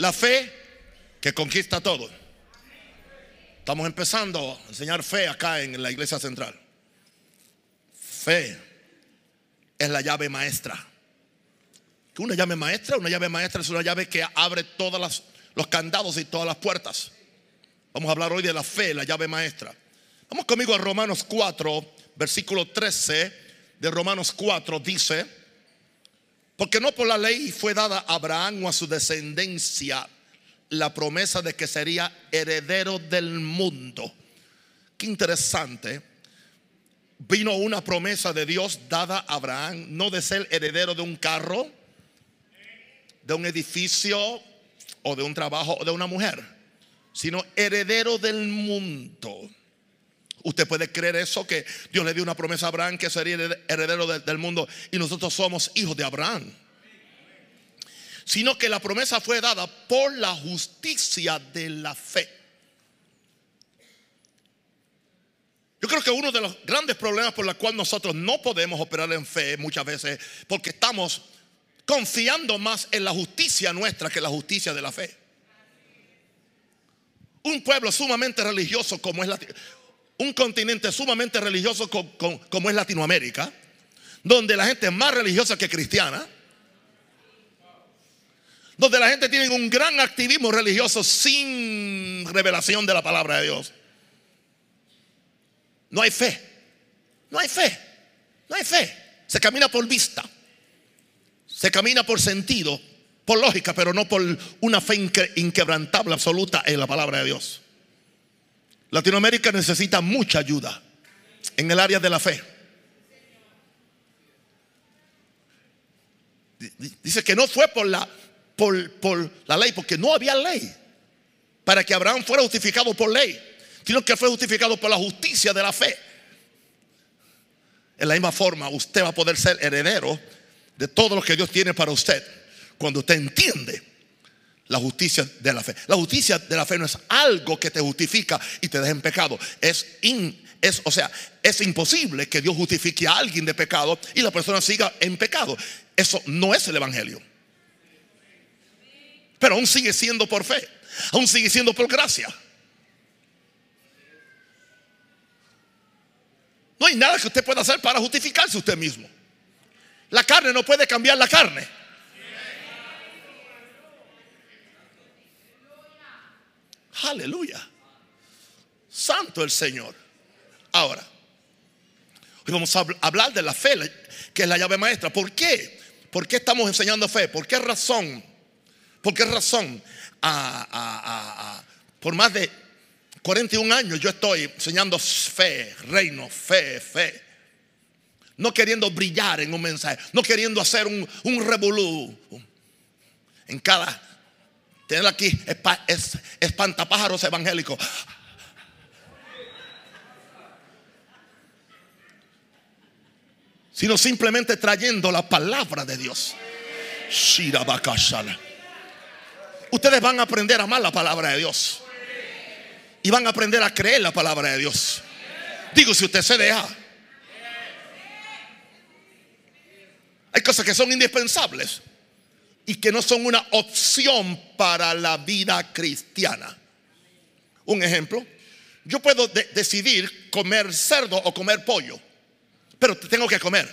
La fe que conquista todo. Estamos empezando a enseñar fe acá en la iglesia central. Fe es la llave maestra. Una llave maestra, una llave maestra es una llave que abre todos los candados y todas las puertas. Vamos a hablar hoy de la fe, la llave maestra. Vamos conmigo a Romanos 4, versículo 13 de Romanos 4 dice, porque no por la ley fue dada a Abraham o a su descendencia la promesa de que sería heredero del mundo. Qué interesante. Vino una promesa de Dios dada a Abraham, no de ser heredero de un carro, de un edificio o de un trabajo o de una mujer, sino heredero del mundo. Usted puede creer eso, que Dios le dio una promesa a Abraham que sería heredero del mundo y nosotros somos hijos de Abraham. Sino que la promesa fue dada por la justicia de la fe. Yo creo que uno de los grandes problemas por los cuales nosotros no podemos operar en fe muchas veces, porque estamos confiando más en la justicia nuestra que la justicia de la fe. Un pueblo sumamente religioso como es la, un continente sumamente religioso como es Latinoamérica, donde la gente es más religiosa que cristiana, donde la gente tiene un gran activismo religioso sin revelación de la palabra de Dios. No hay fe, no hay fe, no hay fe. Se camina por vista, se camina por sentido, por lógica, pero no por una fe inquebrantable absoluta en la palabra de Dios. Latinoamérica necesita mucha ayuda en el área de la fe. Dice que no fue por la, por, por la ley, porque no había ley para que Abraham fuera justificado por ley, sino que fue justificado por la justicia de la fe. En la misma forma, usted va a poder ser heredero de todo lo que Dios tiene para usted cuando usted entiende la justicia de la fe. La justicia de la fe no es algo que te justifica y te deja en pecado. Es, es, o sea, es imposible que Dios justifique a alguien de pecado y la persona siga en pecado. Eso no es el Evangelio. Pero aún sigue siendo por fe. Aún sigue siendo por gracia. No hay nada que usted pueda hacer para justificarse usted mismo. La carne no puede cambiar la carne. Aleluya. Santo el Señor. Ahora, hoy vamos a hablar de la fe, que es la llave maestra. ¿Por qué? ¿Por qué estamos enseñando fe? ¿Por qué razón? ¿Por qué razón? por más de 41 años yo estoy enseñando fe, reino, fe, fe. No queriendo brillar en un mensaje, no queriendo hacer un, un revolú en cada Tener aquí es, espantapájaros evangélicos. Sino simplemente trayendo la palabra de Dios. Ustedes van a aprender a amar la palabra de Dios. Y van a aprender a creer la palabra de Dios. Digo, si usted se deja. Hay cosas que son indispensables y que no son una opción para la vida cristiana. Un ejemplo, yo puedo decidir comer cerdo o comer pollo, pero tengo que comer.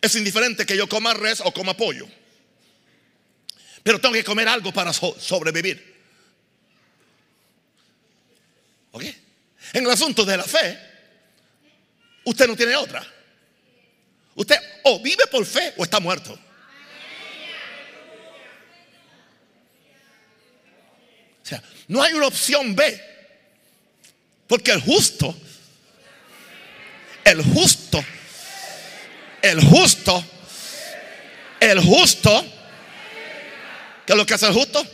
Es indiferente que yo coma res o coma pollo, pero tengo que comer algo para sobrevivir. ¿Ok? En el asunto de la fe, usted no tiene otra. Usted o vive por fe o está muerto. O sea, no hay una opción B. Porque el justo, el justo, el justo, el justo, ¿qué es lo que hace el justo?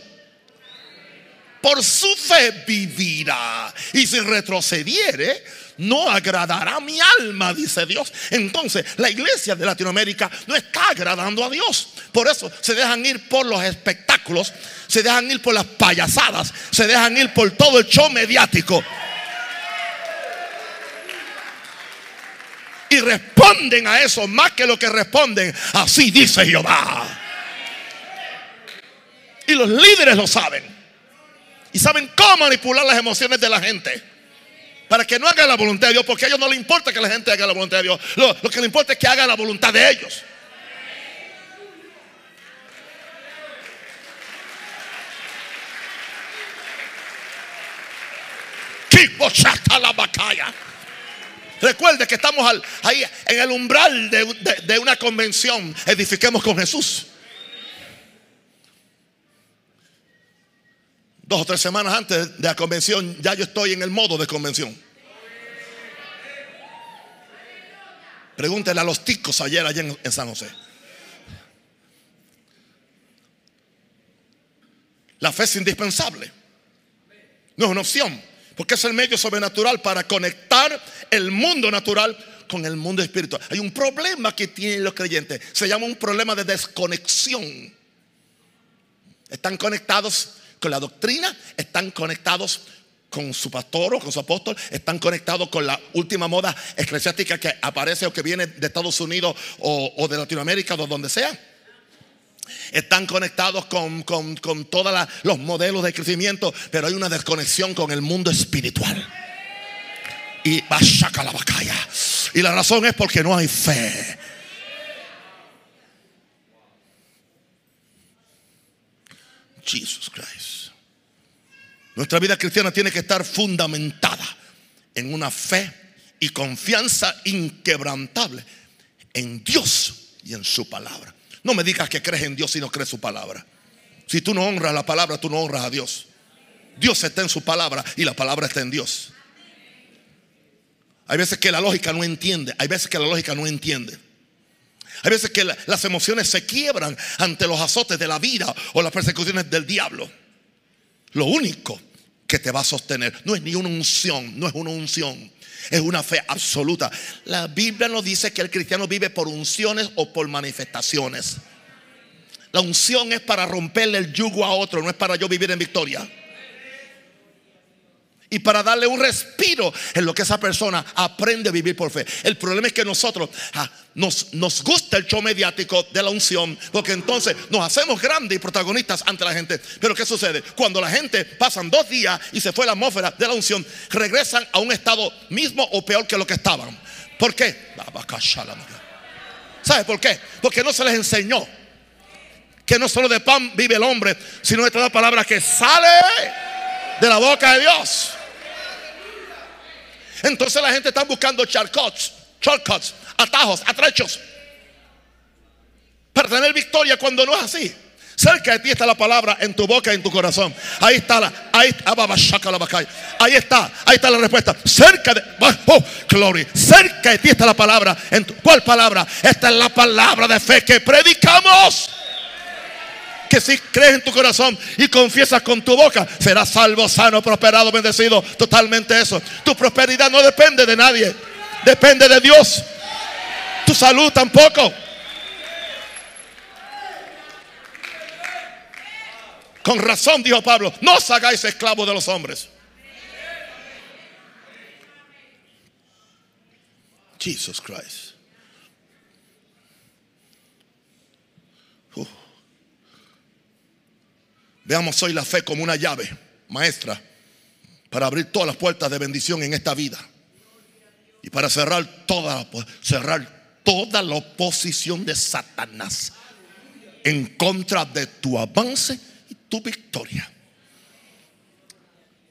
Por su fe vivirá. Y si retrocediere, no agradará mi alma, dice Dios. Entonces, la iglesia de Latinoamérica no está agradando a Dios. Por eso se dejan ir por los espectáculos, se dejan ir por las payasadas, se dejan ir por todo el show mediático. Y responden a eso más que lo que responden. Así dice Jehová. Y los líderes lo saben. Y saben cómo manipular las emociones de la gente. Para que no haga la voluntad de Dios. Porque a ellos no les importa que la gente haga la voluntad de Dios. Lo, que les importa es que haga la voluntad de ellos. Recuerde que estamos ahí en el umbral de, una convención. Edifiquemos con Jesús. Dos o tres semanas antes de la convención, ya yo estoy en el modo de convención. Pregúntele a los ticos ayer allá en San José. La fe es indispensable. No es una opción. Porque es el medio sobrenatural para conectar el mundo natural con el mundo espiritual. Hay un problema que tienen los creyentes. Se llama un problema de desconexión. Están conectados con la doctrina, están conectados con su pastor o con su apóstol, están conectados con la última moda eclesiástica que aparece o que viene de Estados Unidos o, de Latinoamérica o donde sea están conectados con, todos los modelos de crecimiento, pero hay una desconexión con el mundo espiritual. Y la. Y la razón es porque no hay fe. Jesus Christ. Nuestra vida cristiana tiene que estar fundamentada en una fe y confianza inquebrantable en Dios y en su palabra. No me digas que crees en Dios y no crees su palabra. Si tú no honras la palabra, tú no honras a Dios. Dios está en su palabra y la palabra está en Dios. Hay veces que la lógica no entiende. Hay veces que la lógica no entiende. Hay veces que las emociones se quiebran ante los azotes de la vida o las persecuciones del diablo. Lo único que te va a sostener no es ni una unción, no es una unción. Es una fe absoluta. La Biblia nos dice que el cristiano vive por unciones o por manifestaciones. La unción es para romperle el yugo a otro, no es para yo vivir en victoria y para darle un respiro en lo que esa persona aprende a vivir por fe. El problema es que nosotros ah, nos, nos gusta el show mediático de la unción, porque entonces nos hacemos grandes y protagonistas ante la gente. Pero ¿qué sucede? Cuando la gente pasan dos días y se fue la atmósfera de la unción, regresan a un estado mismo o peor que lo que estaban. ¿Por qué? ¿Sabe por qué? Porque no se les enseñó que no solo de pan vive el hombre, sino de toda palabra que sale de la boca de Dios. Entonces la gente está buscando shortcuts, shortcuts, atajos, atrechos para tener victoria cuando no es así. Cerca de ti está la palabra en tu boca y en tu corazón. Ahí está la, ahí, ahí está, ahí está la respuesta. Cerca de, oh, gloria, cerca de ti está la palabra. En ¿Cuál palabra? Esta es la palabra de fe que predicamos si crees en tu corazón y confiesas con tu boca, serás salvo, sano, prosperado, bendecido. Totalmente eso. Tu prosperidad no depende de nadie, depende de Dios. Tu salud tampoco. Con razón dijo Pablo, no os hagáis esclavos de los hombres. Jesus Christ. Veamos hoy la fe como una llave maestra para abrir todas las puertas de bendición en esta vida y para cerrar toda, cerrar toda la oposición de Satanás en contra de tu avance y tu victoria.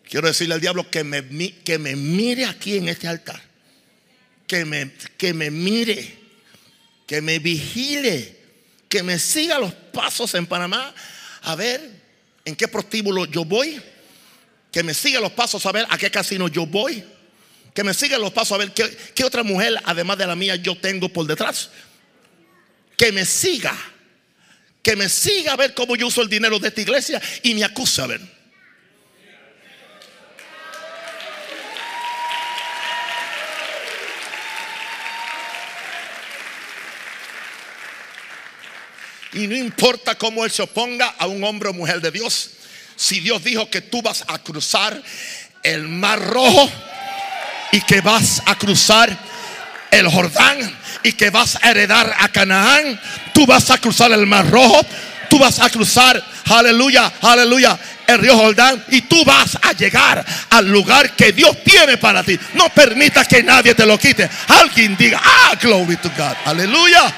Quiero decirle al diablo que me, que me mire aquí en este altar, que me, que me mire, que me vigile, que me siga los pasos en Panamá a ver en qué prostíbulo yo voy, que me siga los pasos a ver a qué casino yo voy, que me siga los pasos a ver qué, otra mujer, además de la mía, yo tengo por detrás. Que me siga, que me siga a ver cómo yo uso el dinero de esta iglesia y me acusa a ver. Y no importa cómo él se oponga a un hombre o mujer de Dios. Si Dios dijo que tú vas a cruzar el mar rojo y que vas a cruzar el Jordán y que vas a heredar a Canaán. Tú vas a cruzar el Mar Rojo. Tú vas a cruzar, aleluya, aleluya, el río Jordán y tú vas a llegar al lugar que Dios tiene para ti. No permitas que nadie te lo quite. Alguien diga, ah, glory to God, aleluya.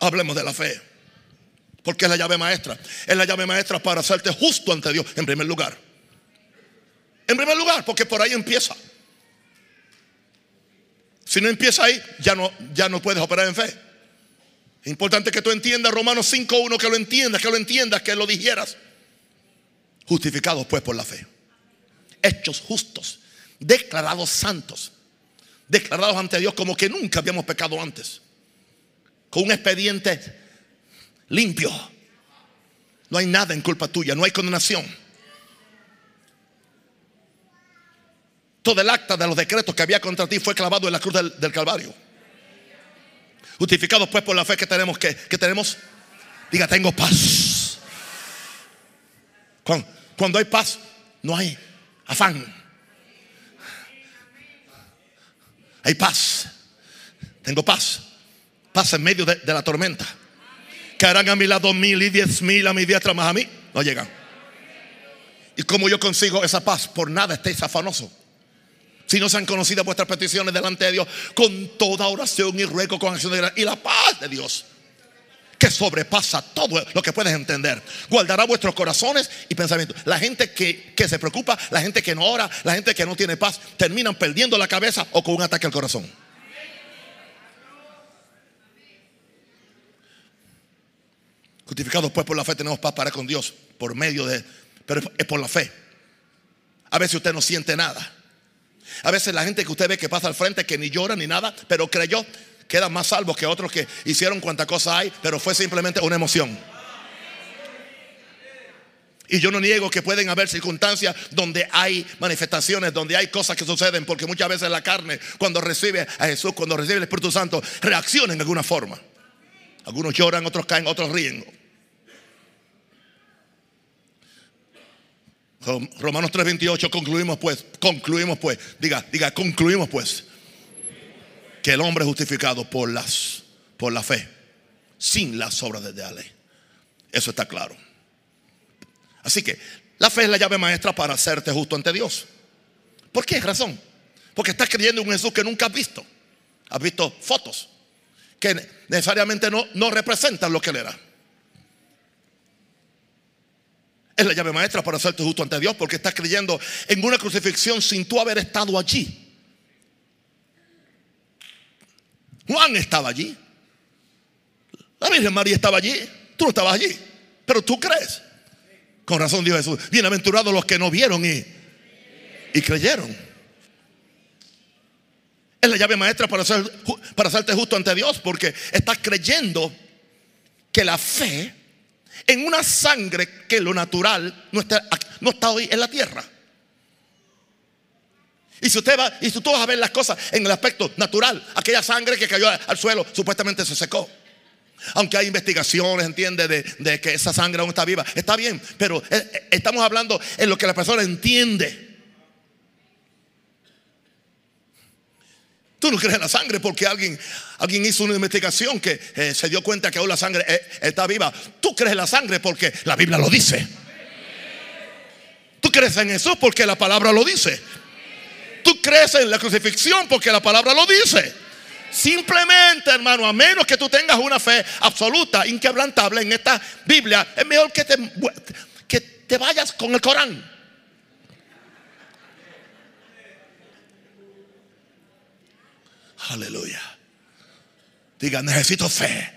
Hablemos de la fe. Porque es la llave maestra. Es la llave maestra para hacerte justo ante Dios en primer lugar. En primer lugar, porque por ahí empieza. Si no empieza ahí, ya no, ya no puedes operar en fe. Es importante que tú entiendas Romanos 5.1, que lo entiendas, que lo entiendas, que lo dijeras. Justificados pues por la fe. Hechos justos, declarados santos, declarados ante Dios como que nunca habíamos pecado antes con un expediente limpio. No hay nada en culpa tuya, no hay condenación. Todo el acta de los decretos que había contra ti fue clavado en la cruz del, Calvario. Justificados pues por la fe que tenemos, que, tenemos, diga, tengo paz. Cuando, cuando hay paz, no hay afán. Hay paz. Tengo paz pasa en medio de, la tormenta. harán a mi lado mil y diez mil a mi diestra, más a mí no llegan. ¿Y como yo consigo esa paz? Por nada estéis afanoso. Si no sean conocidas vuestras peticiones delante de Dios, con toda oración y ruego con acción de gracia. Y la paz de Dios, que sobrepasa todo lo que puedes entender, guardará vuestros corazones y pensamientos. La gente que, que se preocupa, la gente que no ora, la gente que no tiene paz, terminan perdiendo la cabeza o con un ataque al corazón. Justificados pues por la fe tenemos paz para con Dios por medio de, pero es por la fe. A veces usted no siente nada. A veces la gente que usted ve que pasa al frente, que ni llora ni nada, pero creyó, quedan más salvos que otros que hicieron cuanta cosa hay, pero fue simplemente una emoción. Y yo no niego que pueden haber circunstancias donde hay manifestaciones, donde hay cosas que suceden, porque muchas veces la carne, cuando recibe a Jesús, cuando recibe el Espíritu Santo, reacciona en alguna forma. Algunos lloran, otros caen, otros ríen. Romanos 3:28 concluimos pues, concluimos pues, diga, diga, concluimos pues que el hombre es justificado por las por la fe, sin las obras de la ley. Eso está claro. Así que la fe es la llave maestra para hacerte justo ante Dios. ¿Por qué razón? Porque estás creyendo en un Jesús que nunca has visto. Has visto fotos que necesariamente no, no representan lo que él era. Es la llave maestra para hacerte justo ante Dios porque estás creyendo en una crucifixión sin tú haber estado allí. Juan estaba allí. La Virgen María estaba allí. Tú no estabas allí. Pero tú crees. Con razón dijo Jesús. Bienaventurados los que no vieron y, y creyeron. Es la llave maestra para, hacer, para hacerte justo ante Dios porque estás creyendo que la fe en una sangre que lo natural no está, no está hoy en la tierra. Y si usted va, y si tú vas a ver las cosas en el aspecto natural, aquella sangre que cayó al suelo supuestamente se secó. Aunque hay investigaciones, entiende, de, de que esa sangre aún está viva. Está bien, pero eh, eh, estamos hablando en lo que la persona entiende. Tú no crees en la sangre porque alguien, alguien hizo una investigación que eh, se dio cuenta que aún la sangre eh, está viva. Tú crees en la sangre porque la Biblia lo dice. Tú crees en Jesús porque la palabra lo dice. Tú crees en la crucifixión porque la palabra lo dice. Simplemente, hermano, a menos que tú tengas una fe absoluta, inquebrantable en esta Biblia, es mejor que te, que te vayas con el Corán. Aleluya. Diga, necesito fe.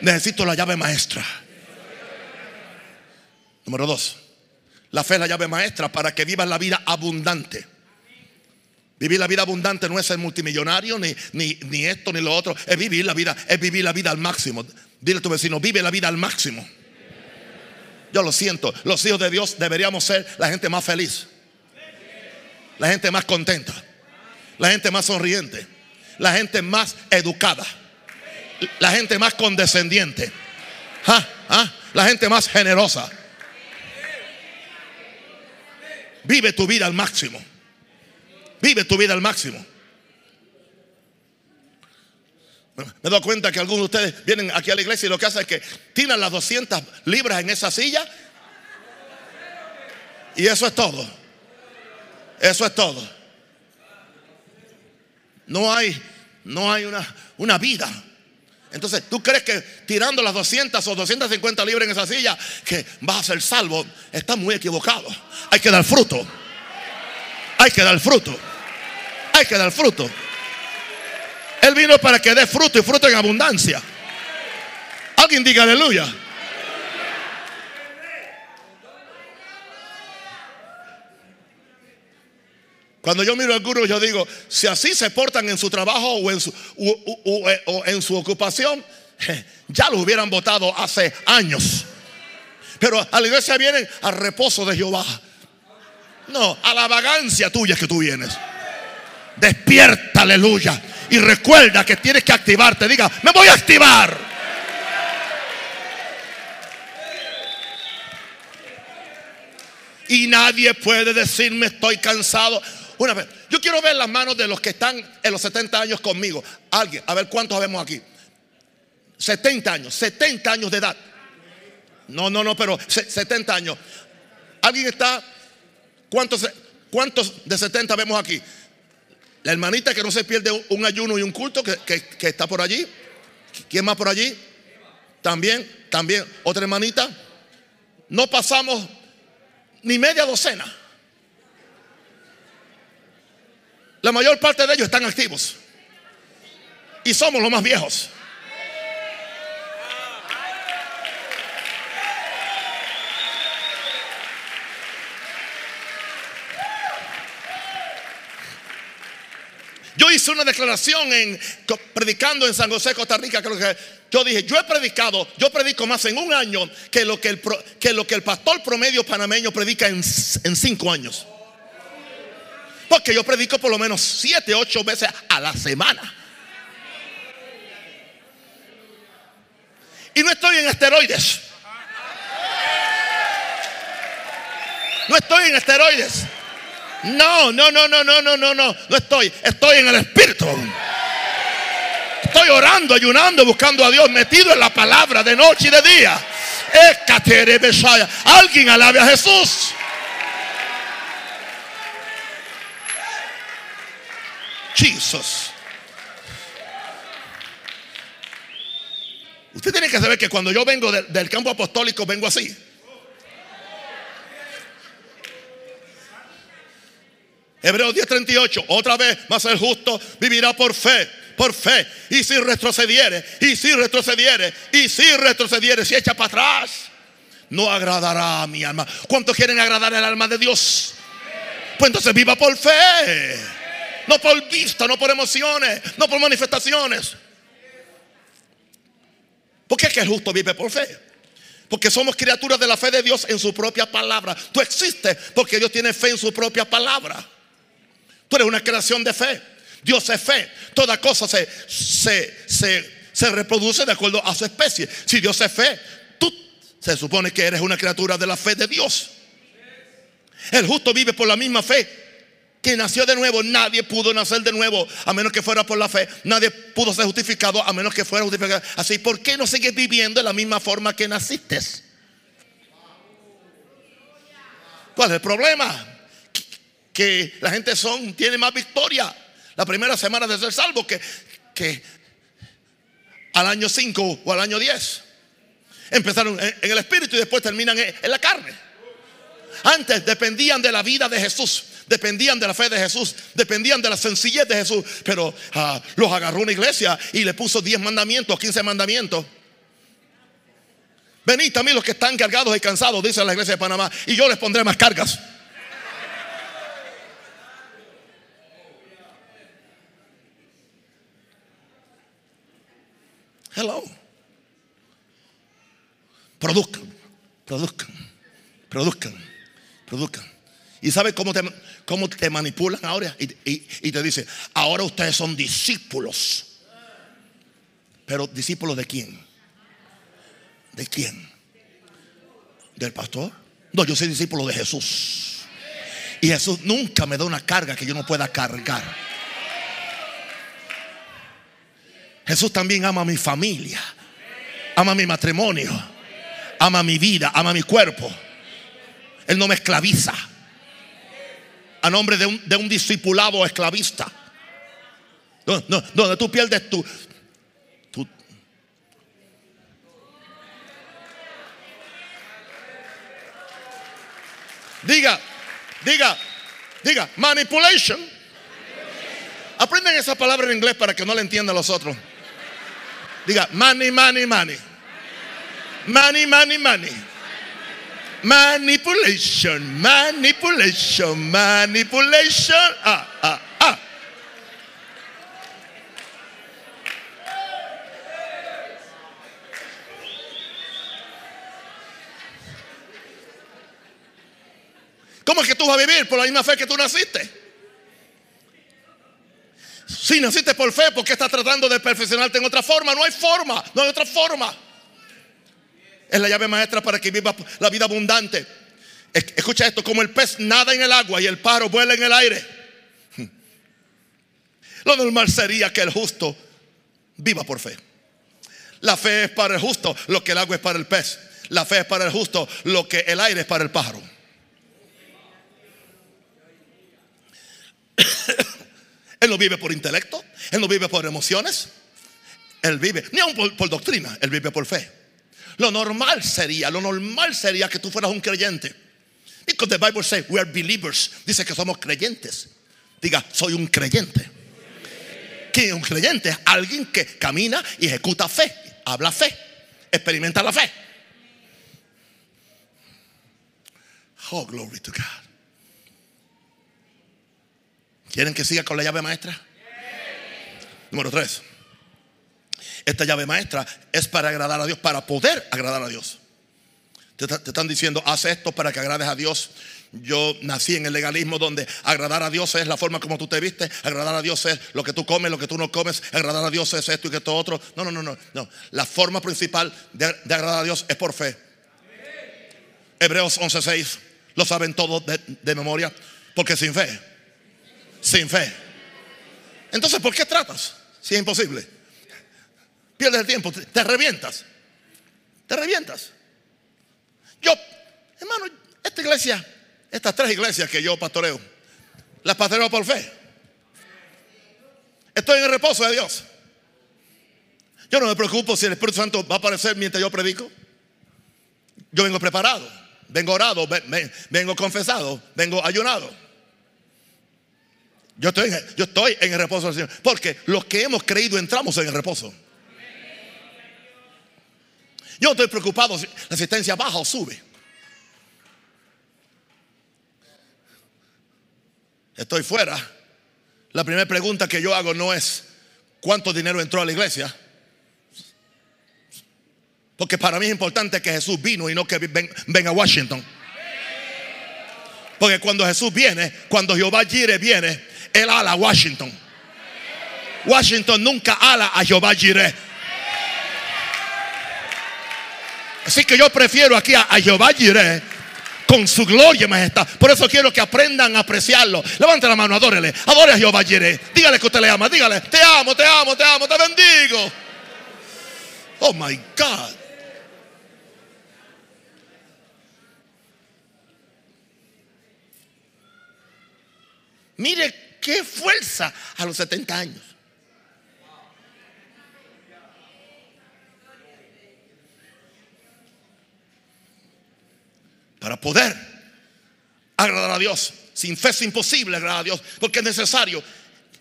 Necesito la llave maestra. Número dos. La fe es la llave maestra para que vivas la vida abundante. Vivir la vida abundante no es ser multimillonario, ni, ni, ni, esto, ni lo otro. Es vivir la vida, es vivir la vida al máximo. Dile a tu vecino, vive la vida al máximo. Yo lo siento. Los hijos de Dios deberíamos ser la gente más feliz. La gente más contenta la gente más sonriente, la gente más educada, la gente más condescendiente, la gente más generosa. Vive tu vida al máximo. Vive tu vida al máximo. Me dado cuenta que algunos de ustedes vienen aquí a la iglesia y lo que hacen es que tiran las 200 libras en esa silla. Y eso es todo. Eso es todo. No hay, no hay una, una vida. Entonces, ¿tú crees que tirando las 200 o 250 libras en esa silla que vas a ser salvo? Estás muy equivocado. Hay que dar fruto. Hay que dar fruto. Hay que dar fruto. Él vino para que dé fruto y fruto en abundancia. Alguien diga aleluya. Cuando yo miro a algunos, yo digo, si así se portan en su trabajo o en su, o, en su ocupación, ya los hubieran votado hace años. Pero a la iglesia vienen al reposo de Jehová. No, a la vagancia tuya que tú vienes. Despierta, aleluya. Y recuerda que tienes que activarte. Diga, me voy a activar. Y nadie puede decirme estoy cansado. Una vez, yo quiero ver las manos de los que están en los 70 años conmigo. Alguien, a ver cuántos vemos aquí. 70 años, 70 años de edad. No, no, no, pero 70 años. ¿Alguien está? ¿Cuántos, cuántos de 70 vemos aquí? La hermanita que no se pierde un ayuno y un culto que, que está por allí. ¿Quién más por allí? También, también. Otra hermanita. No pasamos ni media docena. La mayor parte de ellos están activos. Y somos los más viejos. Yo hice una declaración en predicando en San José, Costa Rica, que yo dije, yo he predicado, yo predico más en un año que lo que el, que lo que el pastor promedio panameño predica en, en cinco años. Porque yo predico por lo menos siete, ocho veces a la semana. Y no estoy en esteroides. No estoy en esteroides. No, no, no, no, no, no, no, no. No estoy. Estoy en el Espíritu. Estoy orando, ayunando, buscando a Dios, metido en la palabra de noche y de día. Alguien alabe a Jesús. Usted tiene que saber que cuando yo vengo del, campo apostólico, vengo así. Hebreos 10:38, otra vez, más el justo vivirá por fe, por fe. Y si retrocediere, y si retrocediere, y si retrocediere, si echa para atrás, no agradará a mi alma. ¿Cuántos quieren agradar el alma de Dios? Pues entonces viva por fe. No por vista, no por emociones, no por manifestaciones. ¿Por qué es que el justo vive por fe? Porque somos criaturas de la fe de Dios en su propia palabra. Tú existes porque Dios tiene fe en su propia palabra. Tú eres una creación de fe. Dios es fe. Toda cosa se, se, se reproduce de acuerdo a su especie. Si Dios es fe, tú se supone que eres una criatura de la fe de Dios. El justo vive por la misma fe que nació de nuevo. Nadie pudo nacer de nuevo a menos que fuera por la fe. Nadie pudo ser justificado a menos que fuera justificado. Así, ¿por qué no sigues viviendo de la misma forma que naciste? ¿Cuál es el problema? Que la gente son, tiene más victoria la primera semana de ser salvo que, que al año 5 o al año 10. Empezaron en, el espíritu y después terminan en la carne. Antes dependían de la vida de Jesús dependían de la fe de Jesús, dependían de la sencillez de Jesús, pero ah, los agarró una iglesia y le puso 10 mandamientos, 15 mandamientos. Venid también los que están cargados y cansados, dice la iglesia de Panamá, y yo les pondré más cargas. Hello. Produzcan, produzcan, produzcan, produzcan. ¿Y sabe cómo te, cómo te manipulan ahora? Y, te dice, ahora ustedes son discípulos. Pero discípulos de quién? ¿De quién? ¿Del pastor? No, yo soy discípulo de Jesús. Y Jesús nunca me da una carga que yo no pueda cargar. Jesús también ama a mi familia, ama mi matrimonio, ama mi vida, ama mi cuerpo. Él no me esclaviza nombre de un, de un discipulado esclavista. No, no, donde tú pierdes tu, tu, Diga, diga, diga, manipulation. Aprenden esa palabra en inglés para que no la entiendan los otros. Diga, money, money, money. Money, money, money. Manipulation, manipulation, manipulation. Ah, ah, ah. ¿Cómo es que tú vas a vivir por la misma fe que tú naciste? Si naciste por fe, ¿por qué estás tratando de perfeccionarte en otra forma? No hay forma, no hay otra forma. Es la llave maestra para que viva la vida abundante. Escucha esto, como el pez nada en el agua y el pájaro vuela en el aire. Lo normal sería que el justo viva por fe. La fe es para el justo lo que el agua es para el pez. La fe es para el justo lo que el aire es para el pájaro. Él no vive por intelecto, Él no vive por emociones, Él vive, ni aún por, doctrina, Él vive por fe. Lo normal sería, lo normal sería que tú fueras un creyente. Because the Bible says we are believers. Dice que somos creyentes. Diga, soy un creyente. ¿Quién es un creyente? Alguien que camina y ejecuta fe, habla fe, experimenta la fe. Oh, glory to God. ¿Quieren que siga con la llave maestra? Número tres. Esta llave maestra es para agradar a Dios, para poder agradar a Dios. Te, están diciendo, haz esto para que agrades a Dios. Yo nací en el legalismo donde agradar a Dios es la forma como tú te vistes, agradar a Dios es lo que tú comes, lo que tú no comes, agradar a Dios es esto y que esto otro. No, no, no, no. no. La forma principal de, agradar a Dios es por fe. Hebreos 11:6, lo saben todos de memoria, porque sin fe sin fe. Entonces, ¿por qué tratas? Si es imposible. Pierdes el tiempo, te revientas. Te revientas. Yo, hermano, esta iglesia, estas tres iglesias que yo pastoreo, las pastoreo por fe. Estoy en el reposo de Dios. Yo no me preocupo si el Espíritu Santo va a aparecer mientras yo predico. Yo vengo preparado, vengo orado, vengo confesado, vengo ayunado. Yo estoy, yo estoy en el reposo del Señor. Porque los que hemos creído entramos en el reposo. Yo estoy preocupado si la asistencia baja o sube. Estoy fuera. La primera pregunta que yo hago no es cuánto dinero entró a la iglesia. Porque para mí es importante que Jesús vino y no que venga a Washington. Porque cuando Jesús viene, cuando Jehová Jireh viene, él ala a Washington. Washington nunca ala a Jehová Jireh. Así que yo prefiero aquí a, Jehová Jireh con su gloria y majestad. Por eso quiero que aprendan a apreciarlo. Levante la mano, adórele. Adore a Jehová Jireh. Dígale que usted le ama. Dígale, te amo, te amo, te amo, te bendigo. Oh my God. Mire qué fuerza a los 70 años. Para poder agradar a Dios. Sin fe es imposible agradar a Dios. Porque es necesario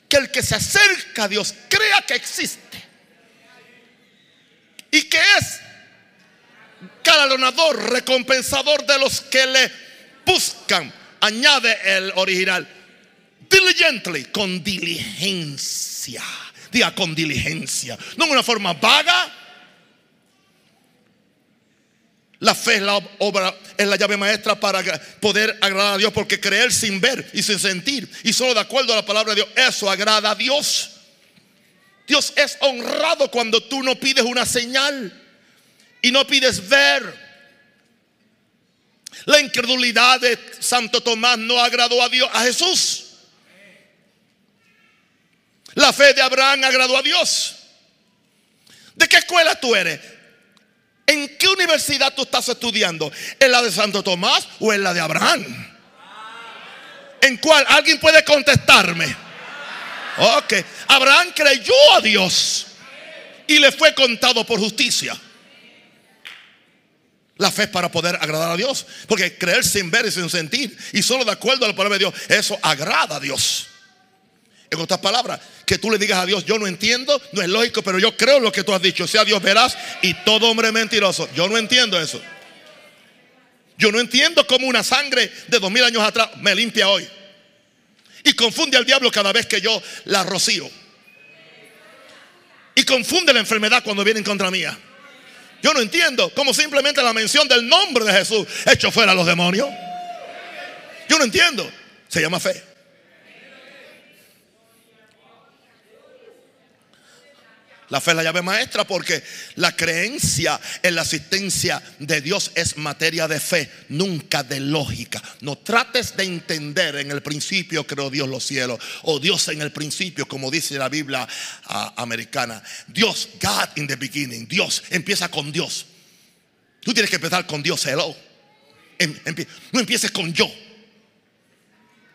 que el que se acerca a Dios crea que existe. Y que es galardonador, recompensador de los que le buscan. Añade el original diligently, con diligencia. Diga con diligencia. No en una forma vaga. La fe es la obra, es la llave maestra para poder agradar a Dios, porque creer sin ver y sin sentir y solo de acuerdo a la palabra de Dios, eso agrada a Dios. Dios es honrado cuando tú no pides una señal. y no pides ver. La incredulidad de Santo Tomás no agradó a Dios, a Jesús. La fe de Abraham agradó a Dios. ¿De qué escuela tú eres? ¿En qué universidad tú estás estudiando? ¿En la de Santo Tomás o en la de Abraham? ¿En cuál? ¿Alguien puede contestarme? Ok. Abraham creyó a Dios y le fue contado por justicia. La fe es para poder agradar a Dios. Porque creer sin ver y sin sentir y solo de acuerdo a la palabra de Dios, eso agrada a Dios. En otras palabras, que tú le digas a Dios, yo no entiendo, no es lógico, pero yo creo lo que tú has dicho. Sea Dios verás y todo hombre mentiroso. Yo no entiendo eso. Yo no entiendo cómo una sangre de dos mil años atrás me limpia hoy. Y confunde al diablo cada vez que yo la rocío. Y confunde la enfermedad cuando viene en contra mía. Yo no entiendo cómo simplemente la mención del nombre de Jesús echó fuera a los demonios. Yo no entiendo. Se llama fe. La fe es la llave maestra porque la creencia en la asistencia de Dios es materia de fe, nunca de lógica. No trates de entender en el principio creó Dios los cielos o Dios en el principio, como dice la Biblia ah, americana. Dios, God in the beginning. Dios empieza con Dios. Tú tienes que empezar con Dios, hello. Em, no empieces con yo.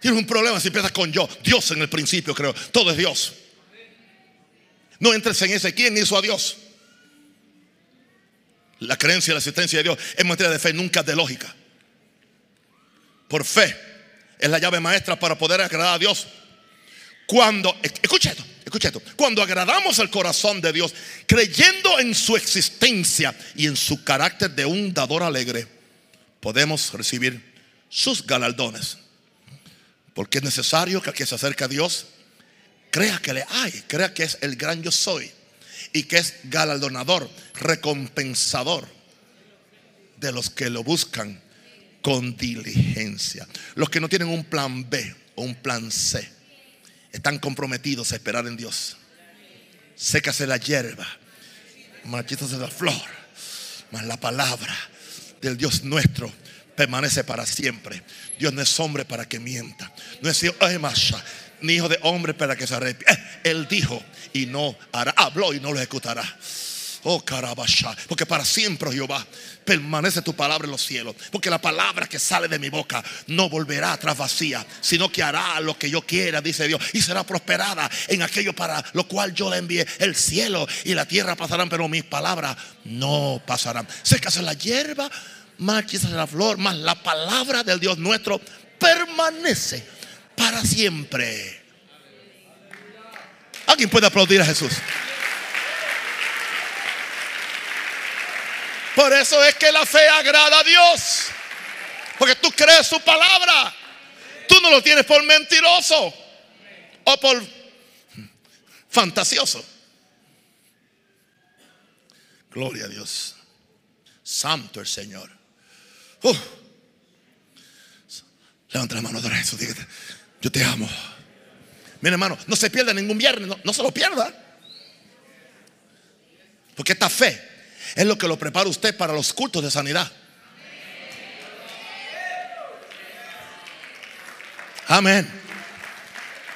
Tienes un problema si empiezas con yo. Dios en el principio creo. Todo es Dios. No entres en ese. ¿Quién hizo a Dios? La creencia y la asistencia de Dios en materia de fe nunca de lógica. Por fe es la llave maestra para poder agradar a Dios. Cuando, escucha esto, escucha esto. Cuando agradamos al corazón de Dios, creyendo en su existencia y en su carácter de un dador alegre, podemos recibir sus galardones. Porque es necesario que el que se acerque a Dios crea que le hay, crea que es el gran yo soy y que es galardonador, recompensador de los que lo buscan con diligencia. Los que no tienen un plan B o un plan C están comprometidos a esperar en Dios. Sécase la hierba, marchítase la flor, mas la palabra del Dios nuestro permanece para siempre. Dios no es hombre para que mienta. No es masha, ni hijo de hombre para que se arrepienta. Eh, él dijo y no hará, habló y no lo ejecutará. Oh carabasha, porque para siempre oh Jehová permanece tu palabra en los cielos. Porque la palabra que sale de mi boca no volverá atrás vacía, sino que hará lo que yo quiera, dice Dios, y será prosperada en aquello para lo cual yo le envié. El cielo y la tierra pasarán, pero mis palabras no pasarán. Sécase la hierba, marchise la flor, mas la palabra del Dios nuestro permanece para siempre. ¿Alguien puede aplaudir a Jesús? Por eso es que la fe agrada a Dios. Porque tú crees su palabra. Tú no lo tienes por mentiroso o por fantasioso. Gloria a Dios. Santo el Señor. Levanta la mano Jesús. Yo te amo. Mira, hermano, no se pierda ningún viernes, no, se lo pierda. Porque esta fe es lo que lo prepara usted para los cultos de sanidad. Amén.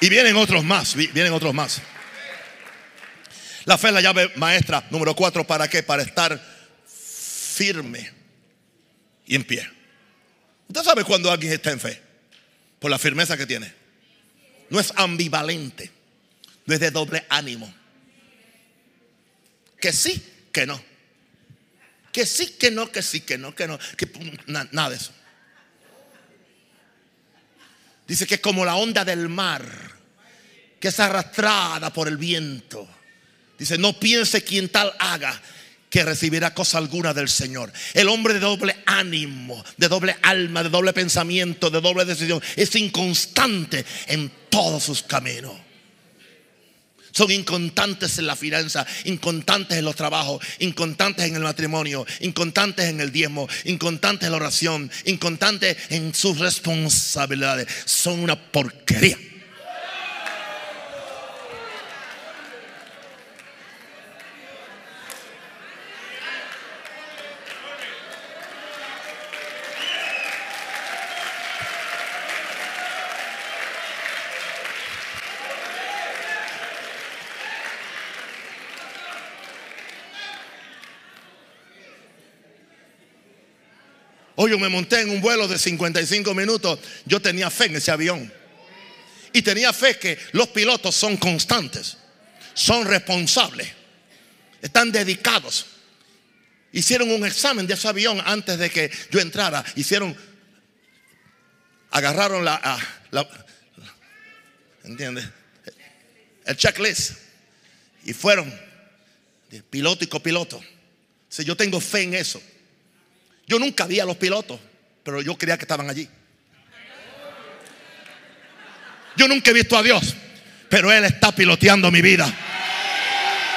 Y vienen otros más, vienen otros más. La fe es la llave maestra número cuatro. ¿Para qué? Para estar firme y en pie. Usted sabe cuando alguien está en fe por la firmeza que tiene. No es ambivalente, no es de doble ánimo. Que sí, que no. Que sí, que no, que sí, que no, que no. Nada de eso. Dice que es como la onda del mar, que es arrastrada por el viento. Dice, no piense quien tal haga, que recibirá cosa alguna del Señor. El hombre de doble ánimo, de doble alma, de doble pensamiento, de doble decisión, es inconstante en todos sus caminos. Son inconstantes en la finanza, inconstantes en los trabajos, inconstantes en el matrimonio, inconstantes en el diezmo, inconstantes en la oración, inconstantes en sus responsabilidades. Son una porquería. Yo me monté en un vuelo de 55 minutos. Yo tenía fe en ese avión. Y tenía fe que los pilotos son constantes, son responsables, están dedicados. Hicieron un examen de ese avión antes de que yo entrara. Hicieron, agarraron la, la ¿entiendes? El checklist. Y fueron de piloto y copiloto. Si yo tengo fe en eso. Yo nunca vi a los pilotos, pero yo creía que estaban allí. Yo nunca he visto a Dios, pero Él está piloteando mi vida.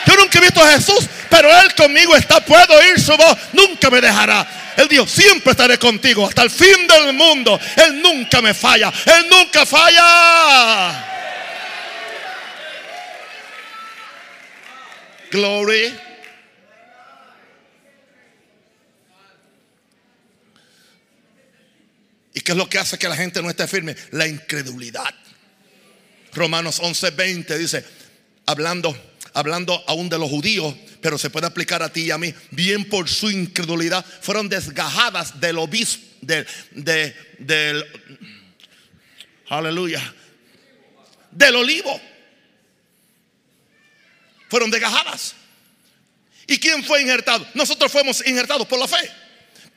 Yo nunca he visto a Jesús, pero Él conmigo está. Puedo oír su voz, nunca me dejará. Él dijo, siempre estaré contigo hasta el fin del mundo. Él nunca me falla. Él nunca falla. Glory. ¿Y qué es lo que hace que la gente no esté firme? La incredulidad. Romanos 11:20 dice, hablando, hablando aún de los judíos, pero se puede aplicar a ti y a mí, bien por su incredulidad, fueron desgajadas del obispo, del, del, aleluya, del olivo. Fueron desgajadas. ¿Y quién fue injertado? Nosotros fuimos injertados por la fe.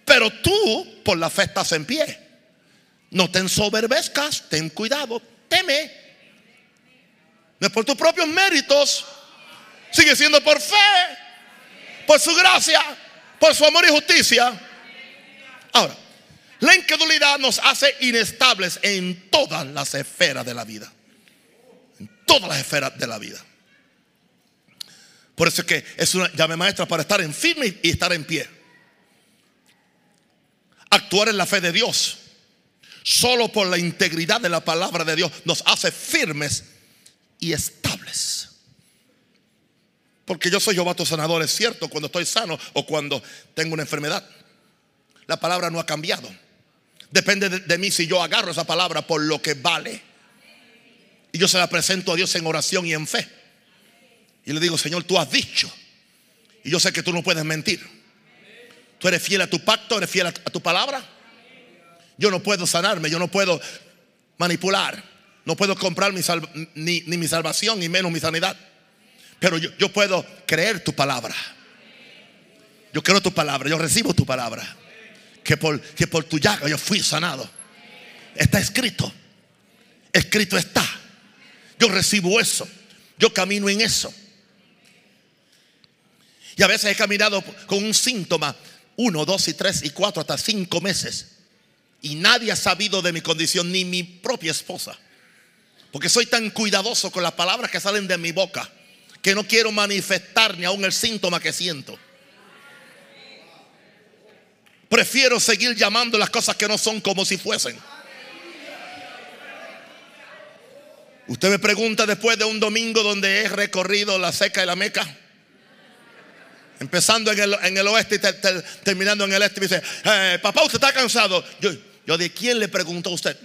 Pero tú por la fe estás en pie. No te ensoberbezcas, ten cuidado, teme. No es por tus propios méritos. Sigue siendo por fe, por su gracia, por su amor y justicia. Ahora, la incredulidad nos hace inestables en todas las esferas de la vida. En todas las esferas de la vida. Por eso es que es una llave maestra para estar en firme y estar en pie. Actuar en la fe de Dios. Solo por la integridad de la palabra de Dios nos hace firmes y estables. Porque yo soy Jehová tu sanador, es cierto, cuando estoy sano o cuando tengo una enfermedad. La palabra no ha cambiado. Depende de, mí si yo agarro esa palabra por lo que vale. Y yo se la presento a Dios en oración y en fe. Y le digo, Señor, tú has dicho. Y yo sé que tú no puedes mentir. Tú eres fiel a tu pacto, eres fiel a tu palabra. Yo no puedo sanarme, yo no puedo manipular. No puedo comprar mi ni, ni, mi salvación, ni menos mi sanidad. Pero yo, yo puedo creer tu palabra. Yo creo tu palabra, yo recibo tu palabra. Que por, que por tu llaga yo fui sanado. Está escrito. Escrito está. Yo recibo eso. Yo camino en eso. Y a veces he caminado con un síntoma, uno, dos y tres y cuatro, hasta cinco meses. Y nadie ha sabido de mi condición, ni mi propia esposa. Porque soy tan cuidadoso con las palabras que salen de mi boca, que no quiero manifestar ni aún el síntoma que siento. Prefiero seguir llamando las cosas que no son como si fuesen. Usted me pregunta después de un domingo donde he recorrido la seca y la meca. Empezando en el, en el oeste y te, te, terminando en el este. Me dice, eh, papá, usted está cansado. Yo, yo, ¿de quién le pregunto a usted?